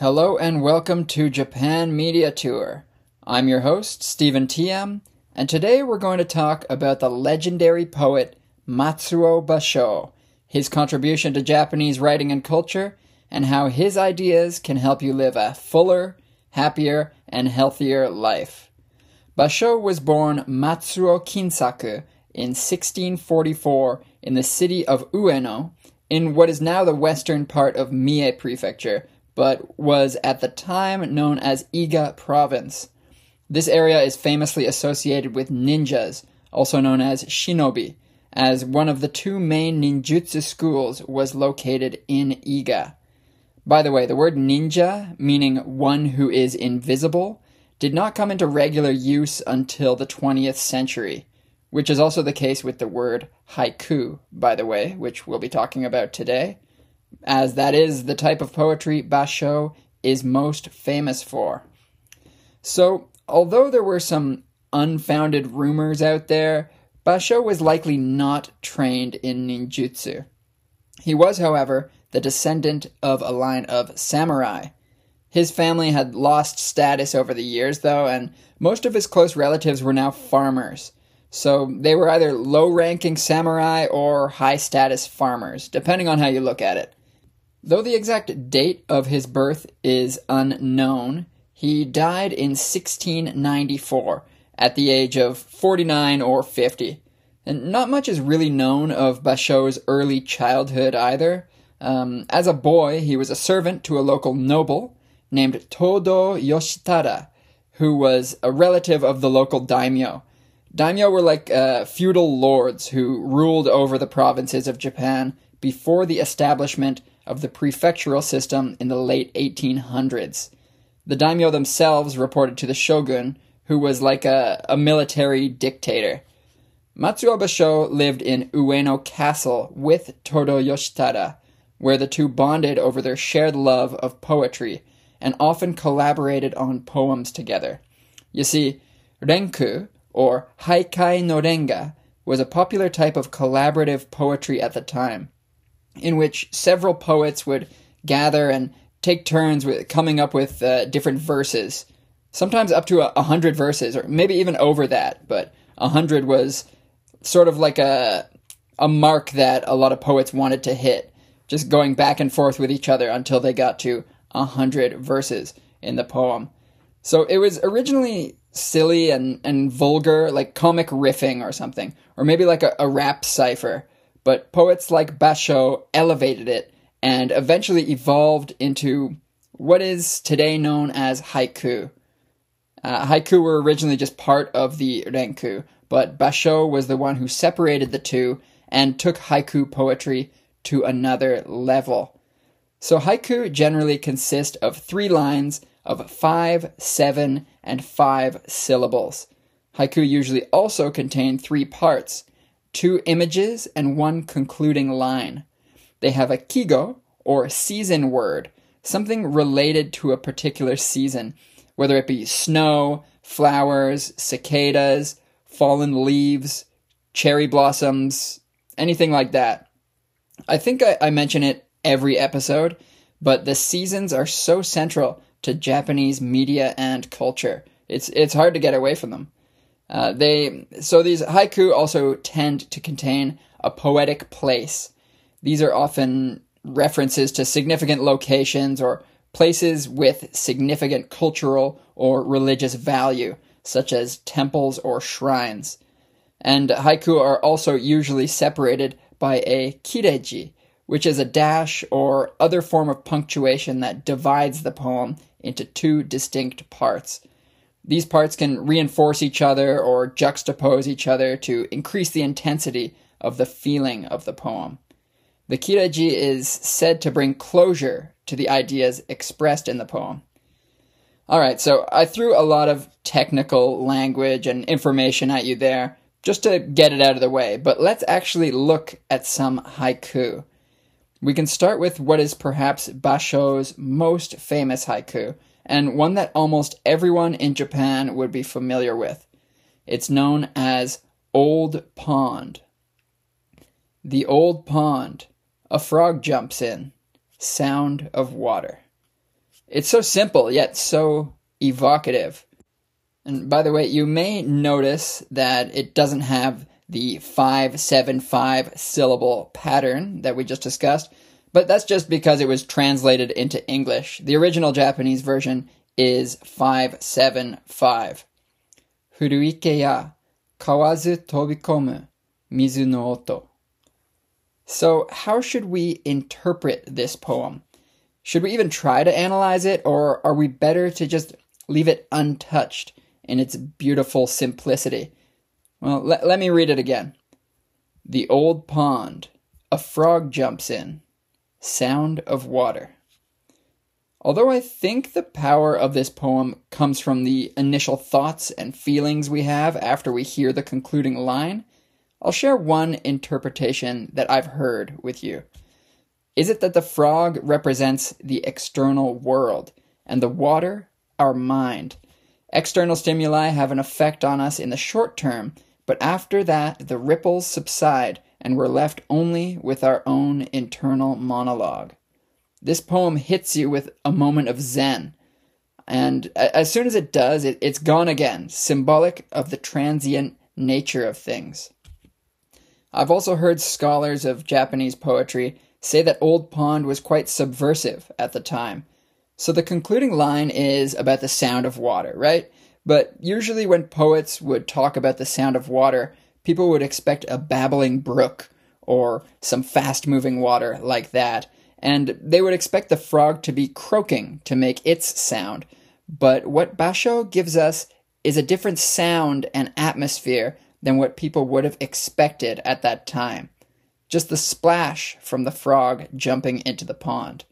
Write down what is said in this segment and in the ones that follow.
Hello and welcome to Japan Media Tour. I'm your host, Stephen TM, and today we're going to talk about the legendary poet Matsuo Basho, his contribution to Japanese writing and culture, and how his ideas can help you live a fuller, happier, and healthier life. Basho was born Matsuo Kinsaku in 1644 in the city of Ueno, in what is now the western part of Mie Prefecture, but was at the time known as Iga Province. This area is famously associated with ninjas, also known as shinobi, as one of the two main ninjutsu schools was located in Iga. By the way, the word ninja, meaning one who is invisible, did not come into regular use until the 20th century, which is also the case with the word haiku, by the way, which we'll be talking about today as that is the type of poetry Basho is most famous for. So, although there were some unfounded rumors out there, Basho was likely not trained in ninjutsu. He was, however, the descendant of a line of samurai. His family had lost status over the years, though, and most of his close relatives were now farmers. So they were either low ranking samurai or high status farmers, depending on how you look at it. Though the exact date of his birth is unknown, he died in 1694 at the age of 49 or 50. And not much is really known of Basho's early childhood either. Um, as a boy, he was a servant to a local noble named Todo Yoshitada, who was a relative of the local daimyo. Daimyo were like uh, feudal lords who ruled over the provinces of Japan before the establishment of the prefectural system in the late 1800s. The daimyo themselves reported to the shogun, who was like a, a military dictator. Matsuo Basho lived in Ueno Castle with Todo Yoshitada, where the two bonded over their shared love of poetry and often collaborated on poems together. You see, renku, or haikai no renga, was a popular type of collaborative poetry at the time in which several poets would gather and take turns with coming up with uh, different verses, sometimes up to a, a hundred verses, or maybe even over that. But a hundred was sort of like a a mark that a lot of poets wanted to hit, just going back and forth with each other until they got to a hundred verses in the poem. So it was originally silly and, and vulgar, like comic riffing or something, or maybe like a, a rap cipher but poets like Basho elevated it and eventually evolved into what is today known as haiku. Uh, haiku were originally just part of the renku, but Basho was the one who separated the two and took haiku poetry to another level. So haiku generally consist of three lines of five, seven, and five syllables. Haiku usually also contain three parts, two images, and one concluding line. They have a kigo, or season word, something related to a particular season, whether it be snow, flowers, cicadas, fallen leaves, cherry blossoms, anything like that. I think I, I mention it every episode, but the seasons are so central to Japanese media and culture. It's it's hard to get away from them. Uh, they so these haiku also tend to contain a poetic place. These are often references to significant locations or places with significant cultural or religious value, such as temples or shrines. And haiku are also usually separated by a kireji, which is a dash or other form of punctuation that divides the poem into two distinct parts. These parts can reinforce each other or juxtapose each other to increase the intensity of the feeling of the poem. The kireji is said to bring closure to the ideas expressed in the poem. All right, so I threw a lot of technical language and information at you there just to get it out of the way, but let's actually look at some haiku. We can start with what is perhaps Basho's most famous haiku, and one that almost everyone in Japan would be familiar with. It's known as Old Pond. The old pond. A frog jumps in. Sound of water. It's so simple, yet so evocative. And by the way, you may notice that it doesn't have the 575 syllable pattern that we just discussed, but that's just because it was translated into English. The original Japanese version is 575. Furuike ya kawazu tobikomu mizu no oto. So, how should we interpret this poem? Should we even try to analyze it, or are we better to just leave it untouched in its beautiful simplicity? Well, let, let me read it again. The old pond, a frog jumps in, sound of water. Although I think the power of this poem comes from the initial thoughts and feelings we have after we hear the concluding line, I'll share one interpretation that I've heard with you. Is it that the frog represents the external world and the water our mind? External stimuli have an effect on us in the short term, but after that the ripples subside and we're left only with our own internal monologue. This poem hits you with a moment of zen. And as soon as it does, it, it's gone again, symbolic of the transient nature of things. I've also heard scholars of Japanese poetry say that Old Pond was quite subversive at the time. So the concluding line is about the sound of water, right? But usually when poets would talk about the sound of water, people would expect a babbling brook or some fast moving water like that, and they would expect the frog to be croaking to make its sound. But what Basho gives us is a different sound and atmosphere than what people would have expected at that time just the splash from the frog jumping into the pond.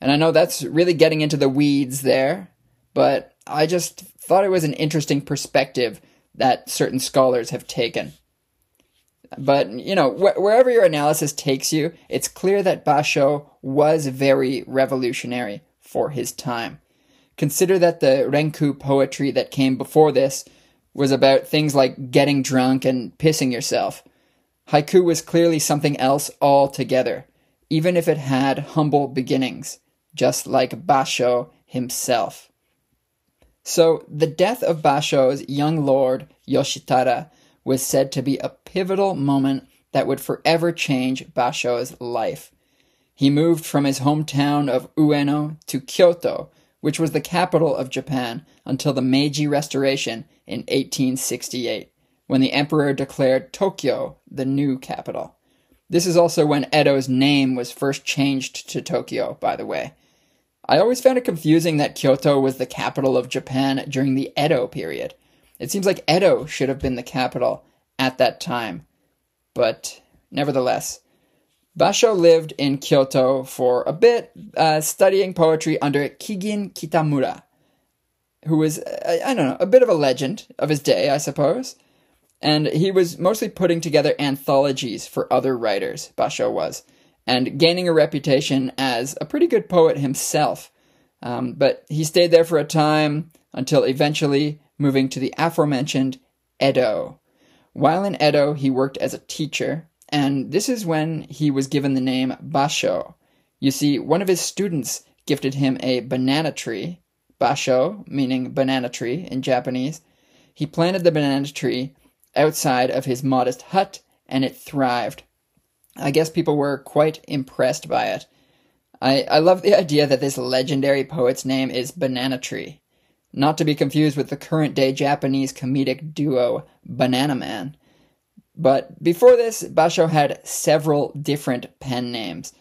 And I know that's really getting into the weeds there, but I just thought it was an interesting perspective that certain scholars have taken. But, you know, wh- wherever your analysis takes you, it's clear that Basho was very revolutionary for his time. Consider that the Renku poetry that came before this was about things like getting drunk and pissing yourself. Haiku was clearly something else altogether, even if it had humble beginnings, just like Basho himself. So, the death of Basho's young lord, Yoshitada, was said to be a pivotal moment that would forever change Basho's life. He moved from his hometown of Ueno to Kyoto, which was the capital of Japan until the Meiji Restoration in 1868 when the emperor declared Tokyo the new capital. This is also when Edo's name was first changed to Tokyo, by the way. I always found it confusing that Kyoto was the capital of Japan during the Edo period. It seems like Edo should have been the capital at that time. But nevertheless, Basho lived in Kyoto for a bit, uh, studying poetry under Kigin Kitamura, who was, I don't know, a bit of a legend of his day, I suppose. And he was mostly putting together anthologies for other writers, Basho was, and gaining a reputation as a pretty good poet himself. Um, but he stayed there for a time until eventually moving to the aforementioned Edo. While in Edo, he worked as a teacher, and this is when he was given the name Basho. You see, one of his students gifted him a banana tree, Basho, meaning banana tree in Japanese. He planted the banana tree outside of his modest hut, and it thrived. I guess people were quite impressed by it. I, I love the idea that this legendary poet's name is Banana Tree, not to be confused with the current day Japanese comedic duo Banana Man. But before this, Basho had several different pen names.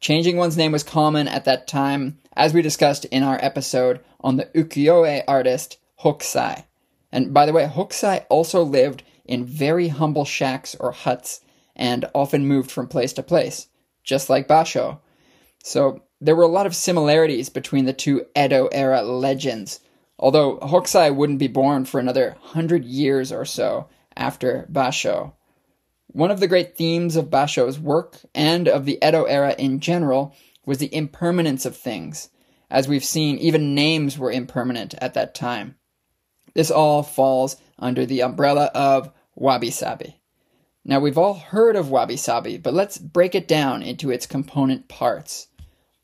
Changing one's name was common at that time, as we discussed in our episode on the ukiyo-e artist Hokusai. And by the way, Hokusai also lived in very humble shacks or huts and often moved from place to place, just like Basho. So there were a lot of similarities between the two Edo era legends, although Hokusai wouldn't be born for another hundred years or so after Basho. One of the great themes of Basho's work and of the Edo era in general was the impermanence of things. As we've seen, even names were impermanent at that time. This all falls under the umbrella of wabi sabi. Now, we've all heard of wabi sabi, but let's break it down into its component parts.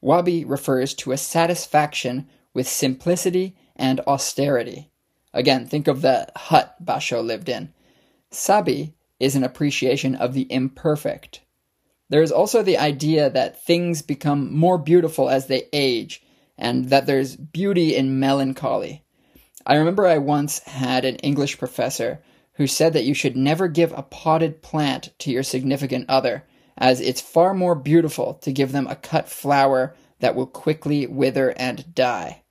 wabi refers to a satisfaction with simplicity and austerity. Again, think of the hut Basho lived in. Sabi is an appreciation of the imperfect. There is also the idea that things become more beautiful as they age, and that there's beauty in melancholy. I remember I once had an English professor who said that you should never give a potted plant to your significant other, as it's far more beautiful to give them a cut flower that will quickly wither and die.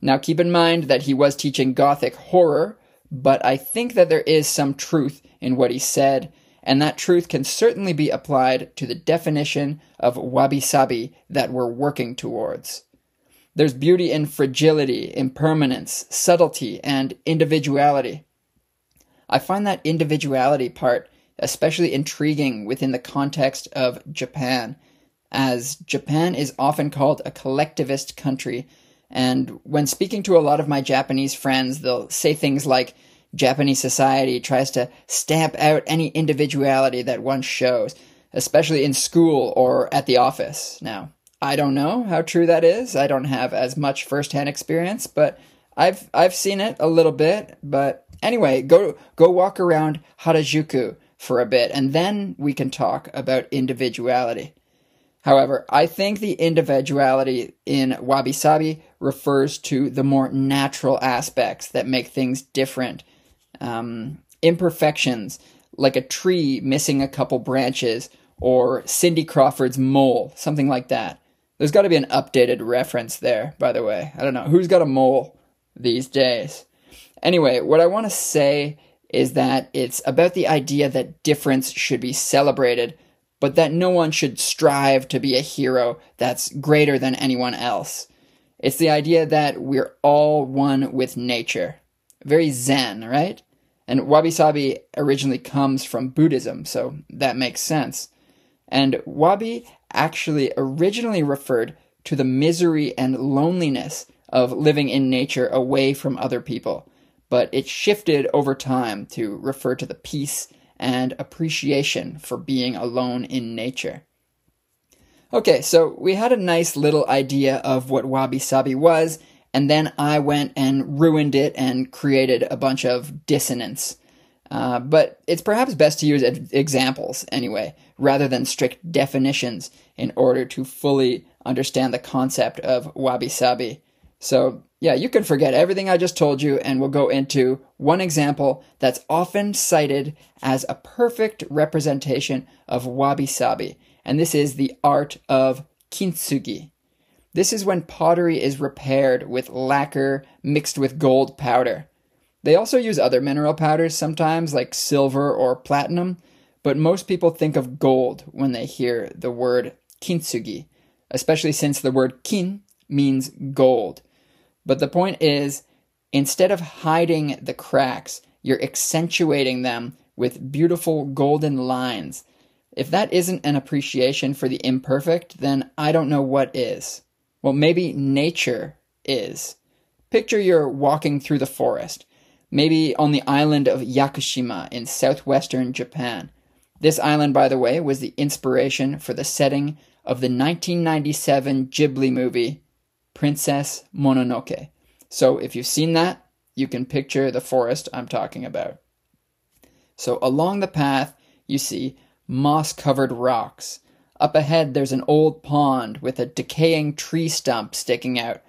Now, keep in mind that he was teaching Gothic horror, but I think that there is some truth in what he said, and that truth can certainly be applied to the definition of wabi sabi that we're working towards. There's beauty in fragility, impermanence, subtlety, and individuality. I find that individuality part especially intriguing within the context of Japan, as Japan is often called a collectivist country. And when speaking to a lot of my Japanese friends, they'll say things like, Japanese society tries to stamp out any individuality that one shows, especially in school or at the office. Now, I don't know how true that is. I don't have as much firsthand experience, but I've I've seen it a little bit. But anyway, go go walk around Harajuku for a bit, and then we can talk about individuality. However, I think the individuality in wabi sabi refers to the more natural aspects that make things different. Um, imperfections, like a tree missing a couple branches, or Cindy Crawford's mole, something like that. There's got to be an updated reference there, by the way. I don't know. Who's got a mole these days? Anyway, what I want to say is that it's about the idea that difference should be celebrated, but that no one should strive to be a hero that's greater than anyone else. It's the idea that we're all one with nature. Very Zen, right? And wabi sabi originally comes from Buddhism, so that makes sense. And wabi actually originally referred to the misery and loneliness of living in nature away from other people, but it shifted over time to refer to the peace and appreciation for being alone in nature. Okay, so we had a nice little idea of what wabi sabi was, and then I went and ruined it and created a bunch of dissonance. Uh, but it's perhaps best to use examples anyway, rather than strict definitions in order to fully understand the concept of wabi sabi. So, yeah, you can forget everything I just told you, and we'll go into one example that's often cited as a perfect representation of wabi sabi, and this is the art of kintsugi. This is when pottery is repaired with lacquer mixed with gold powder. They also use other mineral powders sometimes, like silver or platinum, but most people think of gold when they hear the word kintsugi, especially since the word kin means gold. But the point is, instead of hiding the cracks, you're accentuating them with beautiful golden lines. If that isn't an appreciation for the imperfect, then I don't know what is. Well, maybe nature is. Picture you're walking through the forest maybe on the island of Yakushima in southwestern Japan. This island, by the way, was the inspiration for the setting of the 1997 Ghibli movie Princess Mononoke. So if you've seen that, you can picture the forest I'm talking about. So along the path, you see moss covered rocks. Up ahead, there's an old pond with a decaying tree stump sticking out.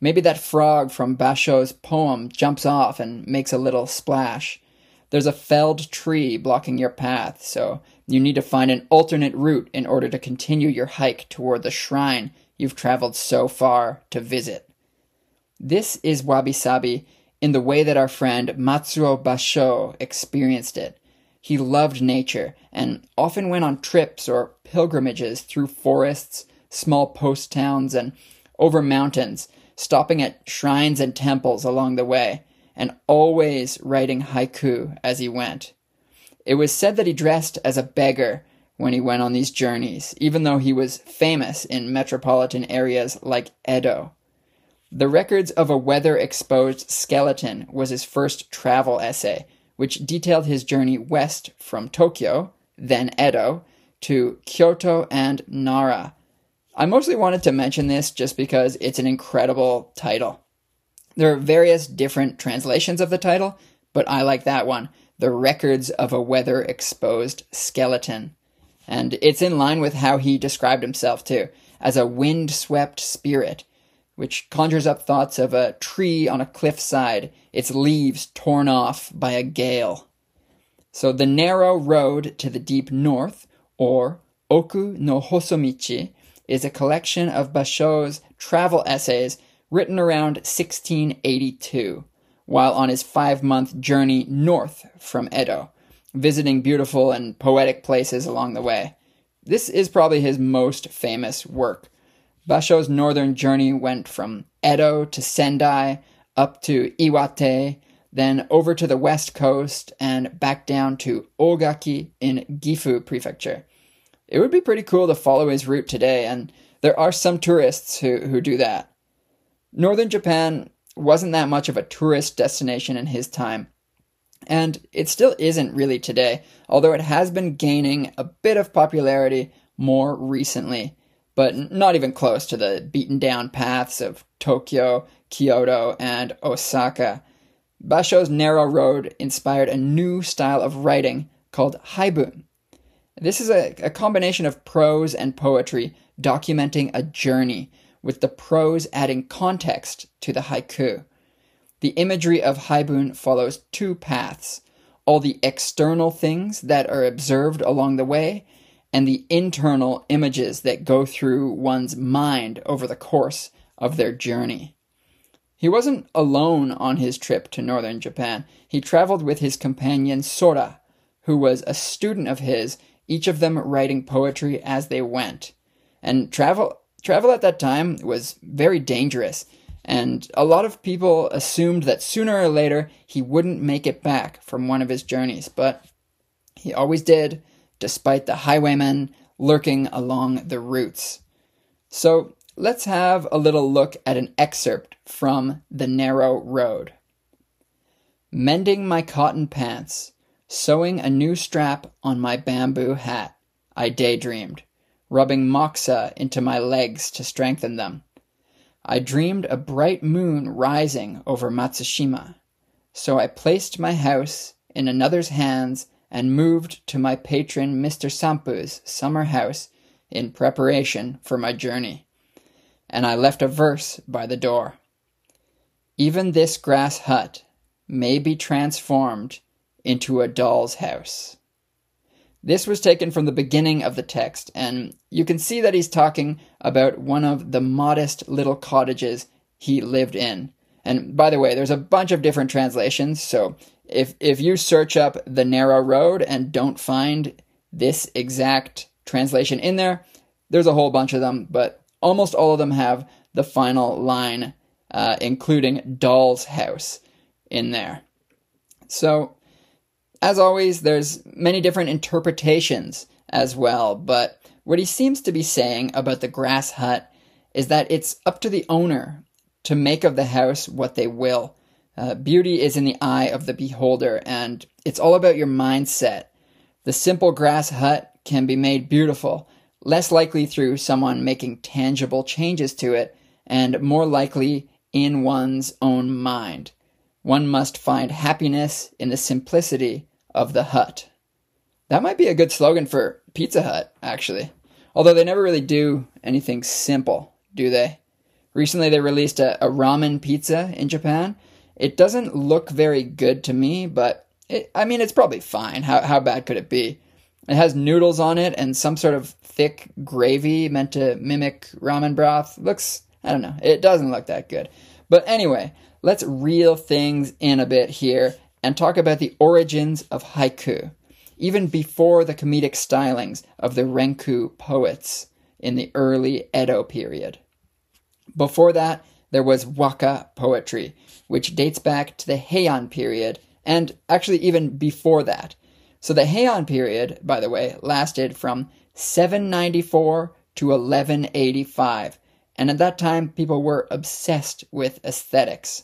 Maybe that frog from Basho's poem jumps off and makes a little splash. There's a felled tree blocking your path, so you need to find an alternate route in order to continue your hike toward the shrine you've traveled so far to visit. This is wabi sabi in the way that our friend Matsuo Basho experienced it. He loved nature and often went on trips or pilgrimages through forests, small post towns, and over mountains stopping at shrines and temples along the way, and always writing haiku as he went. It was said that he dressed as a beggar when he went on these journeys, even though he was famous in metropolitan areas like Edo. The Records of a Weather Exposed Skeleton was his first travel essay, which detailed his journey west from Tokyo, then Edo, to Kyoto and Nara, I mostly wanted to mention this just because it's an incredible title. There are various different translations of the title, but I like that one The Records of a Weather Exposed Skeleton. And it's in line with how he described himself, too, as a wind swept spirit, which conjures up thoughts of a tree on a cliffside, its leaves torn off by a gale. So the narrow road to the deep north, or Oku no Hosomichi, is a collection of Basho's travel essays written around 1682, while on his five month journey north from Edo, visiting beautiful and poetic places along the way. This is probably his most famous work. Basho's northern journey went from Edo to Sendai, up to Iwate, then over to the west coast and back down to Ogaki in Gifu Prefecture. It would be pretty cool to follow his route today, and there are some tourists who, who do that. Northern Japan wasn't that much of a tourist destination in his time, and it still isn't really today, although it has been gaining a bit of popularity more recently, but not even close to the beaten down paths of Tokyo, Kyoto, and Osaka. Basho's narrow road inspired a new style of writing called haibun. This is a, a combination of prose and poetry documenting a journey, with the prose adding context to the haiku. The imagery of haibun follows two paths all the external things that are observed along the way, and the internal images that go through one's mind over the course of their journey. He wasn't alone on his trip to northern Japan. He traveled with his companion Sora, who was a student of his, each of them writing poetry as they went. And travel travel at that time was very dangerous, and a lot of people assumed that sooner or later he wouldn't make it back from one of his journeys, but he always did, despite the highwaymen lurking along the routes. So let's have a little look at an excerpt from The Narrow Road. Mending my cotton pants, sewing a new strap on my bamboo hat, I daydreamed, rubbing moxa into my legs to strengthen them. I dreamed a bright moon rising over Matsushima, so I placed my house in another's hands and moved to my patron Mr. Sampu's summer house in preparation for my journey and I left a verse by the door. Even this grass hut may be transformed into a doll's house. This was taken from the beginning of the text, and you can see that he's talking about one of the modest little cottages he lived in. And by the way, there's a bunch of different translations, so if if you search up the narrow road and don't find this exact translation in there, there's a whole bunch of them, but almost all of them have the final line, uh, including Doll's House, in there. So, as always, there's many different interpretations as well, but what he seems to be saying about the grass hut is that it's up to the owner to make of the house what they will. Uh, beauty is in the eye of the beholder, and it's all about your mindset. The simple grass hut can be made beautiful less likely through someone making tangible changes to it, and more likely in one's own mind. One must find happiness in the simplicity of the hut. That might be a good slogan for Pizza Hut, actually. Although they never really do anything simple, do they? Recently, they released a, a ramen pizza in Japan. It doesn't look very good to me, but it, I mean, it's probably fine. How, how bad could it be? It has noodles on it and some sort of thick gravy meant to mimic ramen broth. Looks, I don't know, it doesn't look that good. But anyway, let's reel things in a bit here and talk about the origins of haiku, even before the comedic stylings of the Renku poets in the early Edo period. Before that, there was waka poetry, which dates back to the Heian period, and actually even before that. So the Heian period, by the way, lasted from 794 to 1185, and at that time people were obsessed with aesthetics.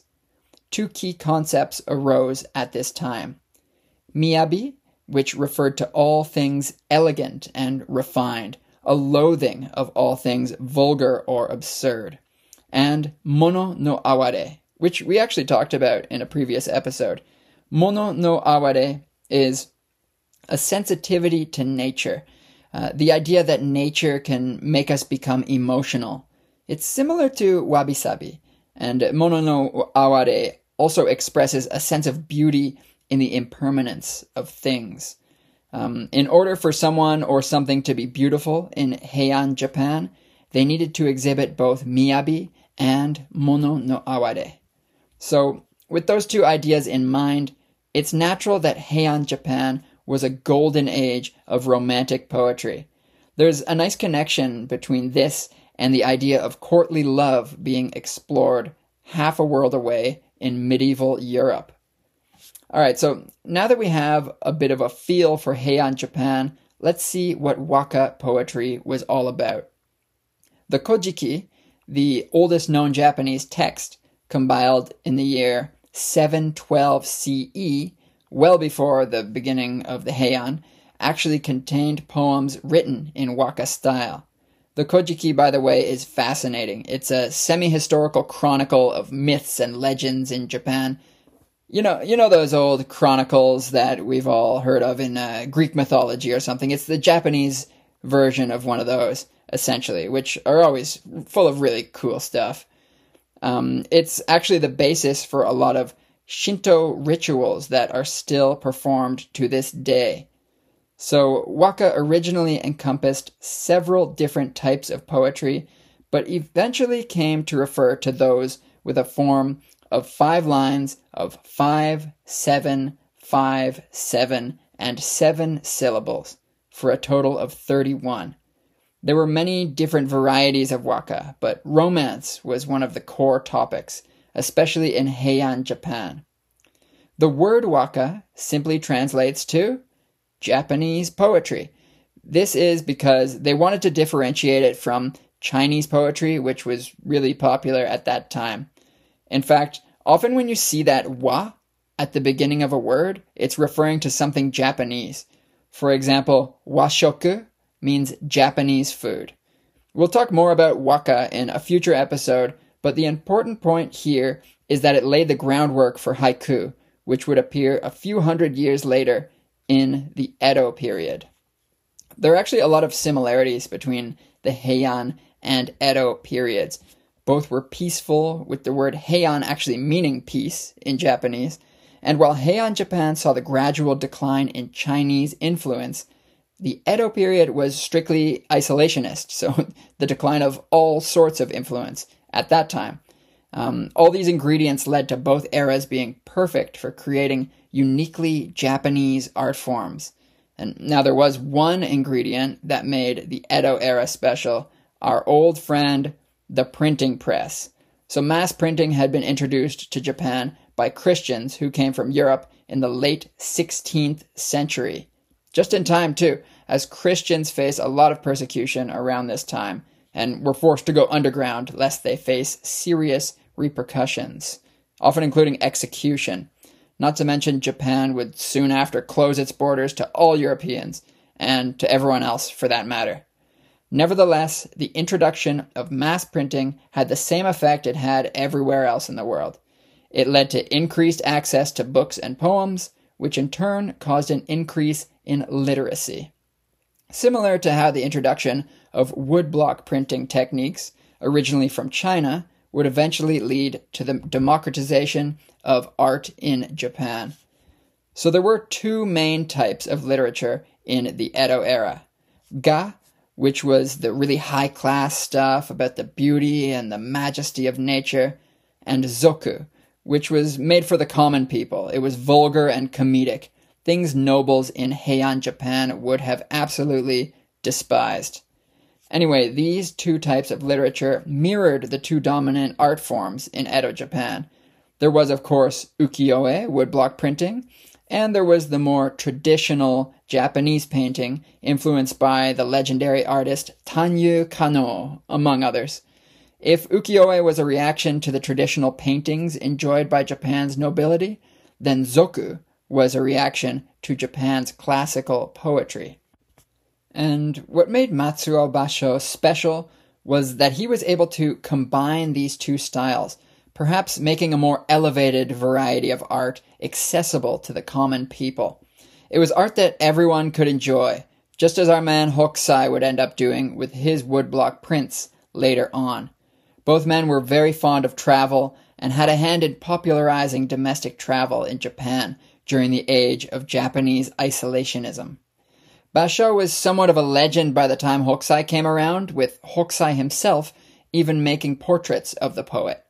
Two key concepts arose at this time miyabi, which referred to all things elegant and refined, a loathing of all things vulgar or absurd. And mono no aware, which we actually talked about in a previous episode. Mono no aware is a sensitivity to nature, uh, the idea that nature can make us become emotional. It's similar to wabi sabi, and mono no aware also expresses a sense of beauty in the impermanence of things. Um, in order for someone or something to be beautiful in Heian, Japan, they needed to exhibit both miyabi and mono no aware. So, with those two ideas in mind, it's natural that Heian, Japan was a golden age of romantic poetry. There's a nice connection between this and the idea of courtly love being explored half a world away in medieval Europe. All right, so now that we have a bit of a feel for Heian Japan, let's see what waka poetry was all about. The Kojiki, the oldest known Japanese text, compiled in the year 712 CE, well before the beginning of the Heian, actually contained poems written in waka style. The Kojiki, by the way, is fascinating. It's a semi historical chronicle of myths and legends in Japan. You know, you know those old chronicles that we've all heard of in uh, Greek mythology or something. It's the Japanese version of one of those, essentially, which are always full of really cool stuff. Um, it's actually the basis for a lot of Shinto rituals that are still performed to this day. So, waka originally encompassed several different types of poetry, but eventually came to refer to those with a form of five lines of five, seven, five, seven, and seven syllables, for a total of 31. There were many different varieties of waka, but romance was one of the core topics, especially in Heian, Japan. The word waka simply translates to Japanese poetry. This is because they wanted to differentiate it from Chinese poetry, which was really popular at that time. In fact, often when you see that wa at the beginning of a word, it's referring to something Japanese. For example, washoku means Japanese food. We'll talk more about waka in a future episode, but the important point here is that it laid the groundwork for haiku, which would appear a few hundred years later in the Edo period. There are actually a lot of similarities between the Heian and Edo periods. Both were peaceful, with the word Heian actually meaning peace in Japanese. And while Heian Japan saw the gradual decline in Chinese influence, the Edo period was strictly isolationist, so the decline of all sorts of influence at that time. Um, all these ingredients led to both eras being perfect for creating uniquely Japanese art forms. And now there was one ingredient that made the Edo era special our old friend, the printing press. So, mass printing had been introduced to Japan by Christians who came from Europe in the late 16th century. Just in time, too, as Christians face a lot of persecution around this time and were forced to go underground lest they face serious repercussions, often including execution. Not to mention, Japan would soon after close its borders to all Europeans, and to everyone else for that matter. Nevertheless, the introduction of mass printing had the same effect it had everywhere else in the world. It led to increased access to books and poems, which in turn caused an increase in literacy. Similar to how the introduction of woodblock printing techniques, originally from China, would eventually lead to the democratization of art in Japan. So there were two main types of literature in the Edo era ga, which was the really high class stuff about the beauty and the majesty of nature, and zoku, which was made for the common people. It was vulgar and comedic, things nobles in Heian Japan would have absolutely despised. Anyway, these two types of literature mirrored the two dominant art forms in Edo Japan. There was, of course, ukiyo-e, woodblock printing, and there was the more traditional Japanese painting influenced by the legendary artist Tanyu Kano, among others. If ukiyo-e was a reaction to the traditional paintings enjoyed by Japan's nobility, then zoku was a reaction to Japan's classical poetry. And what made Matsuo Basho special was that he was able to combine these two styles, perhaps making a more elevated variety of art accessible to the common people. It was art that everyone could enjoy, just as our man Hokusai would end up doing with his woodblock prints later on. Both men were very fond of travel and had a hand in popularizing domestic travel in Japan during the age of Japanese isolationism. Basho was somewhat of a legend by the time Hokusai came around, with Hokusai himself even making portraits of the poet.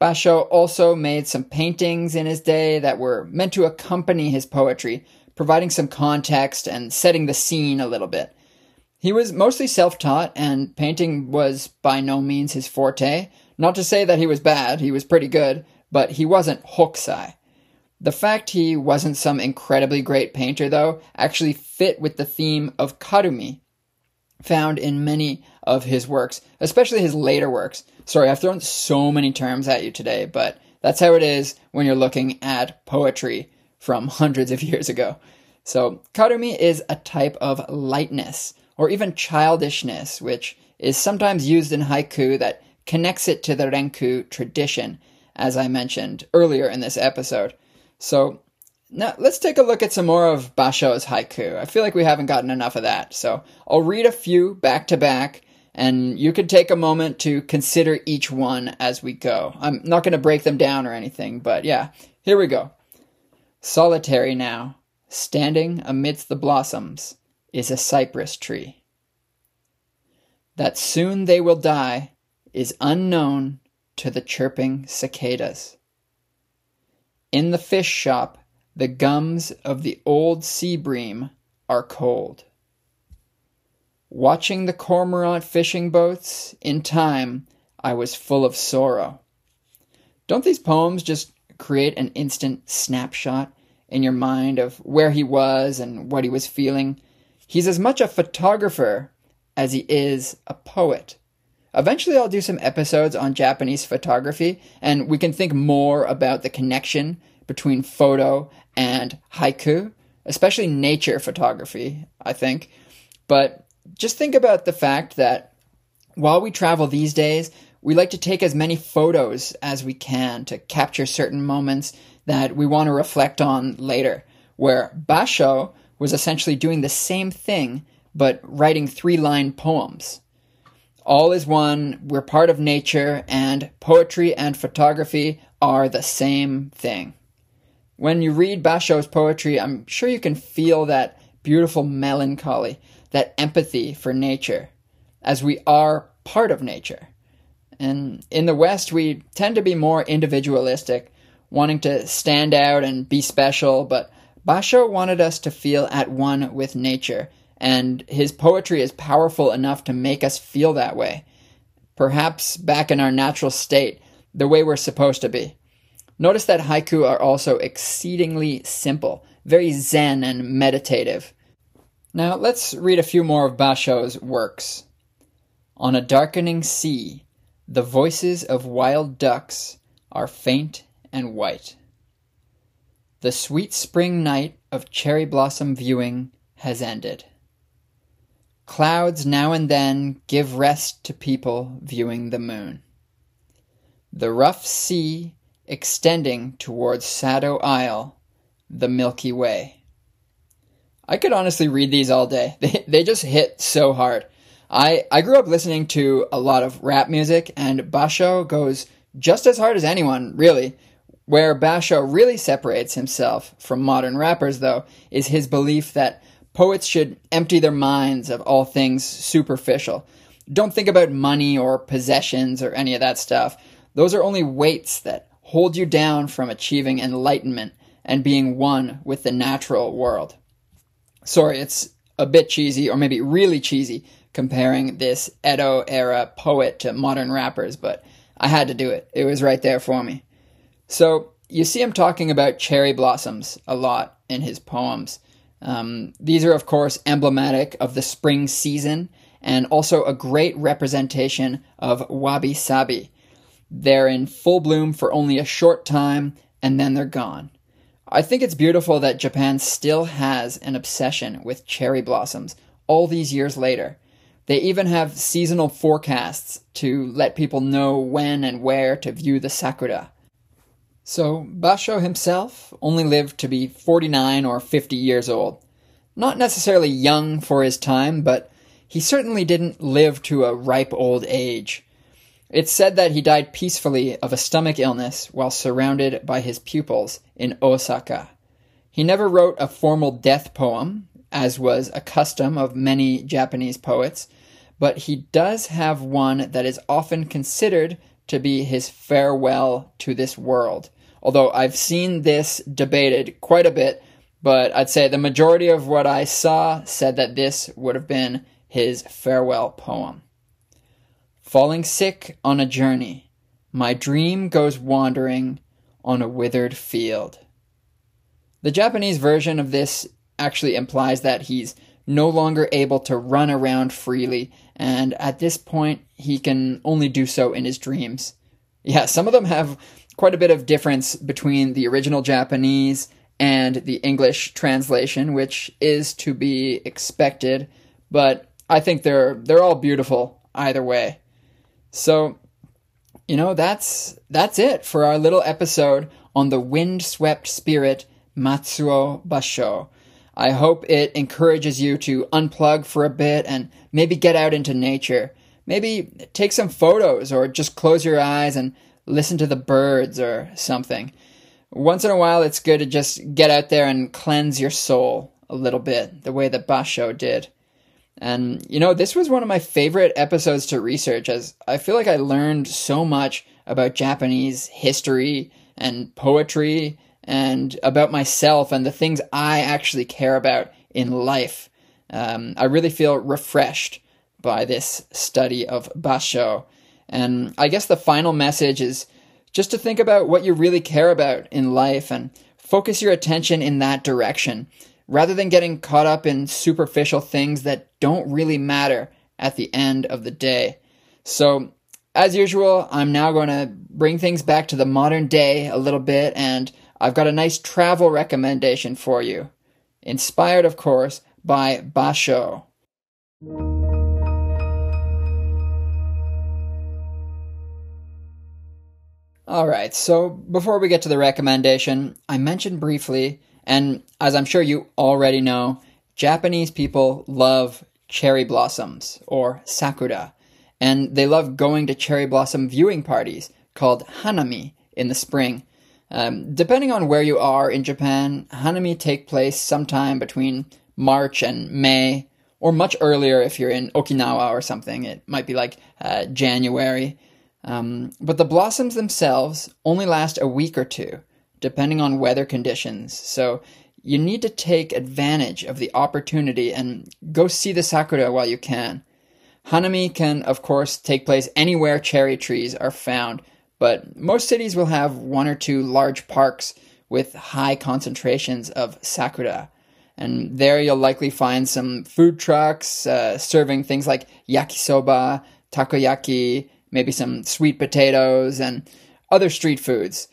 Basho also made some paintings in his day that were meant to accompany his poetry, providing some context and setting the scene a little bit. He was mostly self taught, and painting was by no means his forte. Not to say that he was bad, he was pretty good, but he wasn't Hokusai. The fact he wasn't some incredibly great painter, though, actually fit with the theme of Karumi, found in many of his works, especially his later works. Sorry, I've thrown so many terms at you today, but that's how it is when you're looking at poetry from hundreds of years ago. So, Karumi is a type of lightness or even childishness, which is sometimes used in haiku that connects it to the Renku tradition, as I mentioned earlier in this episode. So now let's take a look at some more of Basho's haiku. I feel like we haven't gotten enough of that. So I'll read a few back to back and you could take a moment to consider each one as we go. I'm not going to break them down or anything, but yeah, here we go. Solitary now, standing amidst the blossoms, is a cypress tree. That soon they will die is unknown to the chirping cicadas. In the fish shop, the gums of the old sea bream are cold. Watching the cormorant fishing boats, in time I was full of sorrow. Don't these poems just create an instant snapshot in your mind of where he was and what he was feeling? He's as much a photographer as he is a poet. Eventually, I'll do some episodes on Japanese photography, and we can think more about the connection between photo and haiku, especially nature photography, I think. But just think about the fact that while we travel these days, we like to take as many photos as we can to capture certain moments that we want to reflect on later. Where Basho was essentially doing the same thing, but writing three line poems all is one, we're part of nature, and poetry and photography are the same thing. When you read Basho's poetry, I'm sure you can feel that beautiful melancholy, that empathy for nature, as we are part of nature. And in the West, we tend to be more individualistic, wanting to stand out and be special, but Basho wanted us to feel at one with nature and his poetry is powerful enough to make us feel that way. Perhaps back in our natural state, the way we're supposed to be. Notice that haiku are also exceedingly simple, very zen and meditative. Now let's read a few more of Basho's works. On a darkening sea, the voices of wild ducks are faint and white. The sweet spring night of cherry blossom viewing has ended. Clouds now and then give rest to people viewing the moon. The rough sea extending towards Sado Isle, the Milky Way. I could honestly read these all day. They, they just hit so hard. I, I grew up listening to a lot of rap music, and Basho goes just as hard as anyone, really. Where Basho really separates himself from modern rappers, though, is his belief that Poets should empty their minds of all things superficial. Don't think about money or possessions or any of that stuff. Those are only weights that hold you down from achieving enlightenment and being one with the natural world. Sorry, it's a bit cheesy, or maybe really cheesy, comparing this Edo era poet to modern rappers, but I had to do it. It was right there for me. So, you see him talking about cherry blossoms a lot in his poems. Um, these are, of course, emblematic of the spring season and also a great representation of wabi sabi. They're in full bloom for only a short time and then they're gone. I think it's beautiful that Japan still has an obsession with cherry blossoms all these years later. They even have seasonal forecasts to let people know when and where to view the sakura. So, Basho himself only lived to be 49 or 50 years old. Not necessarily young for his time, but he certainly didn't live to a ripe old age. It's said that he died peacefully of a stomach illness while surrounded by his pupils in Osaka. He never wrote a formal death poem, as was a custom of many Japanese poets, but he does have one that is often considered to be his farewell to this world. Although I've seen this debated quite a bit, but I'd say the majority of what I saw said that this would have been his farewell poem. Falling sick on a journey, my dream goes wandering on a withered field. The Japanese version of this actually implies that he's no longer able to run around freely, and at this point, he can only do so in his dreams. Yeah, some of them have quite a bit of difference between the original Japanese and the English translation, which is to be expected, but I think they're they're all beautiful either way. So, you know, that's that's it for our little episode on the windswept spirit Matsuo Basho. I hope it encourages you to unplug for a bit and maybe get out into nature. Maybe take some photos or just close your eyes and listen to the birds or something. Once in a while, it's good to just get out there and cleanse your soul a little bit, the way that Basho did. And, you know, this was one of my favorite episodes to research as I feel like I learned so much about Japanese history and poetry and about myself and the things I actually care about in life. Um, I really feel refreshed by this study of Basho. And I guess the final message is just to think about what you really care about in life and focus your attention in that direction rather than getting caught up in superficial things that don't really matter at the end of the day. So, as usual, I'm now going to bring things back to the modern day a little bit and I've got a nice travel recommendation for you. Inspired, of course, by Basho. Alright, so before we get to the recommendation, I mentioned briefly, and as I'm sure you already know, Japanese people love cherry blossoms, or sakura, and they love going to cherry blossom viewing parties called hanami in the spring. Um, depending on where you are in Japan, hanami take place sometime between March and May, or much earlier if you're in Okinawa or something. It might be like uh, January. Um, but the blossoms themselves only last a week or two, depending on weather conditions. So you need to take advantage of the opportunity and go see the sakura while you can. Hanami can, of course, take place anywhere cherry trees are found, but most cities will have one or two large parks with high concentrations of sakura. And there you'll likely find some food trucks uh, serving things like yakisoba, takoyaki, maybe some sweet potatoes, and other street foods.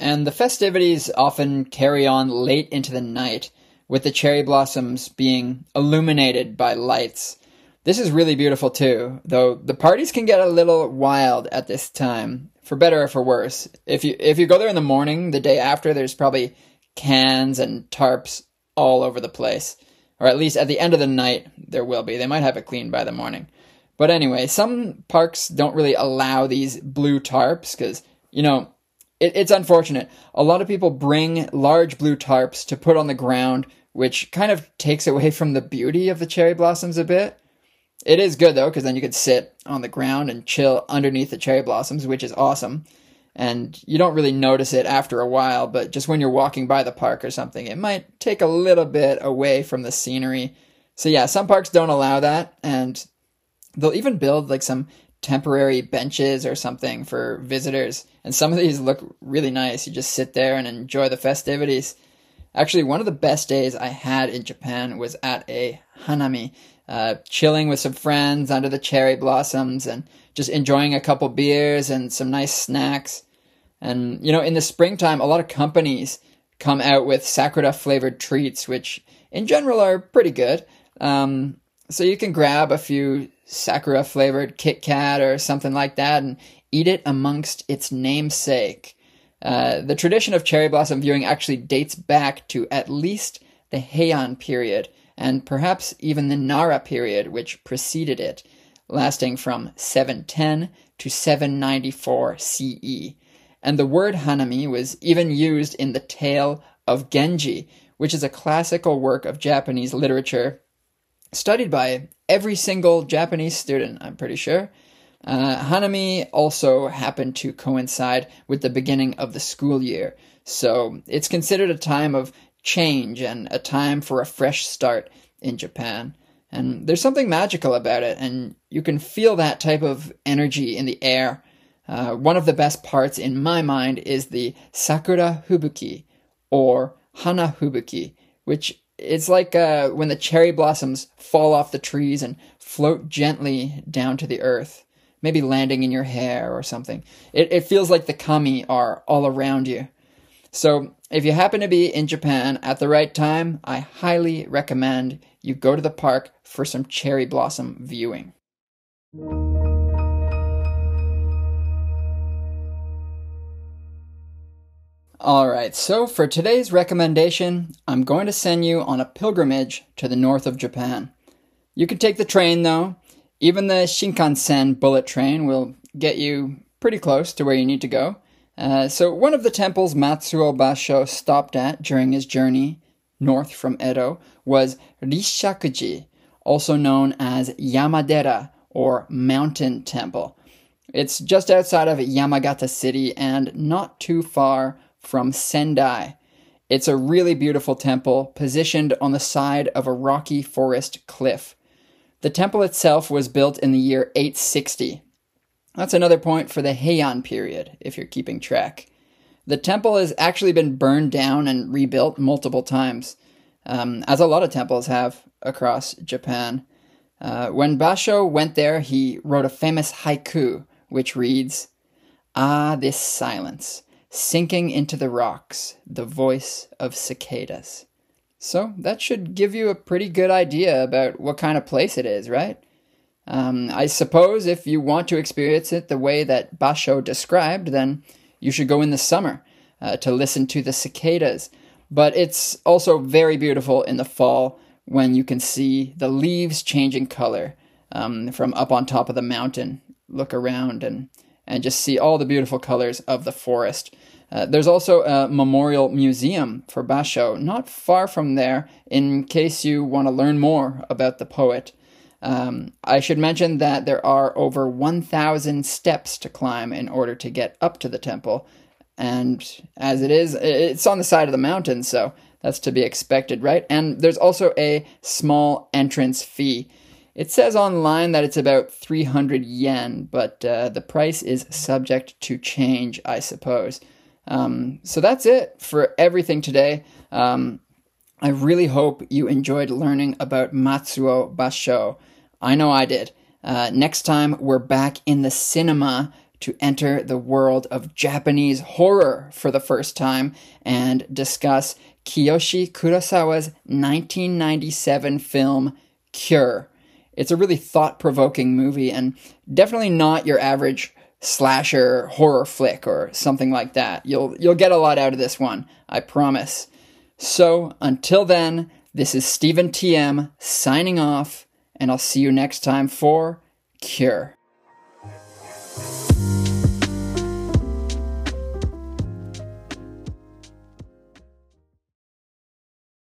And the festivities often carry on late into the night, with the cherry blossoms being illuminated by lights. This is really beautiful too, though the parties can get a little wild at this time, for better or for worse. If you if you go there in the morning, the day after, there's probably cans and tarps all over the place. Or at least at the end of the night, there will be. They might have it cleaned by the morning. But anyway, some parks don't really allow these blue tarps because, you know, it, it's unfortunate. A lot of people bring large blue tarps to put on the ground, which kind of takes away from the beauty of the cherry blossoms a bit. It is good though, because then you could sit on the ground and chill underneath the cherry blossoms, which is awesome. And you don't really notice it after a while, but just when you're walking by the park or something, it might take a little bit away from the scenery. So yeah, some parks don't allow that, and they'll even build like some temporary benches or something for visitors. And some of these look really nice. You just sit there and enjoy the festivities. Actually, one of the best days I had in Japan was at a hanami uh, chilling with some friends under the cherry blossoms and just enjoying a couple beers and some nice snacks. And, you know, in the springtime, a lot of companies come out with sakura flavored treats, which in general are pretty good. Um, so you can grab a few Sakura flavored Kit Kat or something like that and eat it amongst its namesake. Uh, the tradition of cherry blossom viewing actually dates back to at least the Heian period, and perhaps even the Nara period, which preceded it, lasting from 710 to 794 CE. And the word hanami was even used in the Tale of Genji, which is a classical work of Japanese literature studied by every single Japanese student, I'm pretty sure. Uh, Hanami also happened to coincide with the beginning of the school year, so it's considered a time of change and a time for a fresh start in Japan. And there's something magical about it, and you can feel that type of energy in the air. Uh, one of the best parts in my mind is the Sakura Fubuki, or Hana Fubuki, which it's like uh, when the cherry blossoms fall off the trees and float gently down to the earth, maybe landing in your hair or something. It, it feels like the kami are all around you. So, if you happen to be in Japan at the right time, I highly recommend you go to the park for some cherry blossom viewing. Alright, so for today's recommendation, I'm going to send you on a pilgrimage to the north of Japan. You can take the train though. Even the Shinkansen bullet train will get you pretty close to where you need to go. Uh, so, one of the temples Matsuo Basho stopped at during his journey north from Edo was Risshakuji, also known as Yamadera or Mountain Temple. It's just outside of Yamagata City and not too far from Sendai. It's a really beautiful temple positioned on the side of a rocky forest cliff. The temple itself was built in the year 860 that's another point for the Heian period, if you're keeping track. The temple has actually been burned down and rebuilt multiple times, um, as a lot of temples have across Japan. Uh, when Basho went there, he wrote a famous haiku, which reads Ah, this silence, sinking into the rocks, the voice of cicadas. So that should give you a pretty good idea about what kind of place it is, right? Um, I suppose if you want to experience it the way that Basho described, then you should go in the summer uh, to listen to the cicadas. But it's also very beautiful in the fall when you can see the leaves changing color um, from up on top of the mountain. Look around and, and just see all the beautiful colors of the forest. Uh, there's also a memorial museum for Basho not far from there in case you want to learn more about the poet. Um, I should mention that there are over 1,000 steps to climb in order to get up to the temple. And as it is, it's on the side of the mountain, so that's to be expected, right? And there's also a small entrance fee. It says online that it's about 300 yen, but uh, the price is subject to change, I suppose. Um, so that's it for everything today. Um, I really hope you enjoyed learning about Matsuo Basho. I know I did. Uh, next time, we're back in the cinema to enter the world of Japanese horror for the first time and discuss Kiyoshi Kurosawa's 1997 film Cure. It's a really thought provoking movie and definitely not your average slasher horror flick or something like that. You'll you'll get a lot out of this one, I promise. So, until then, this is Stephen TM signing off and I'll see you next time for Cure.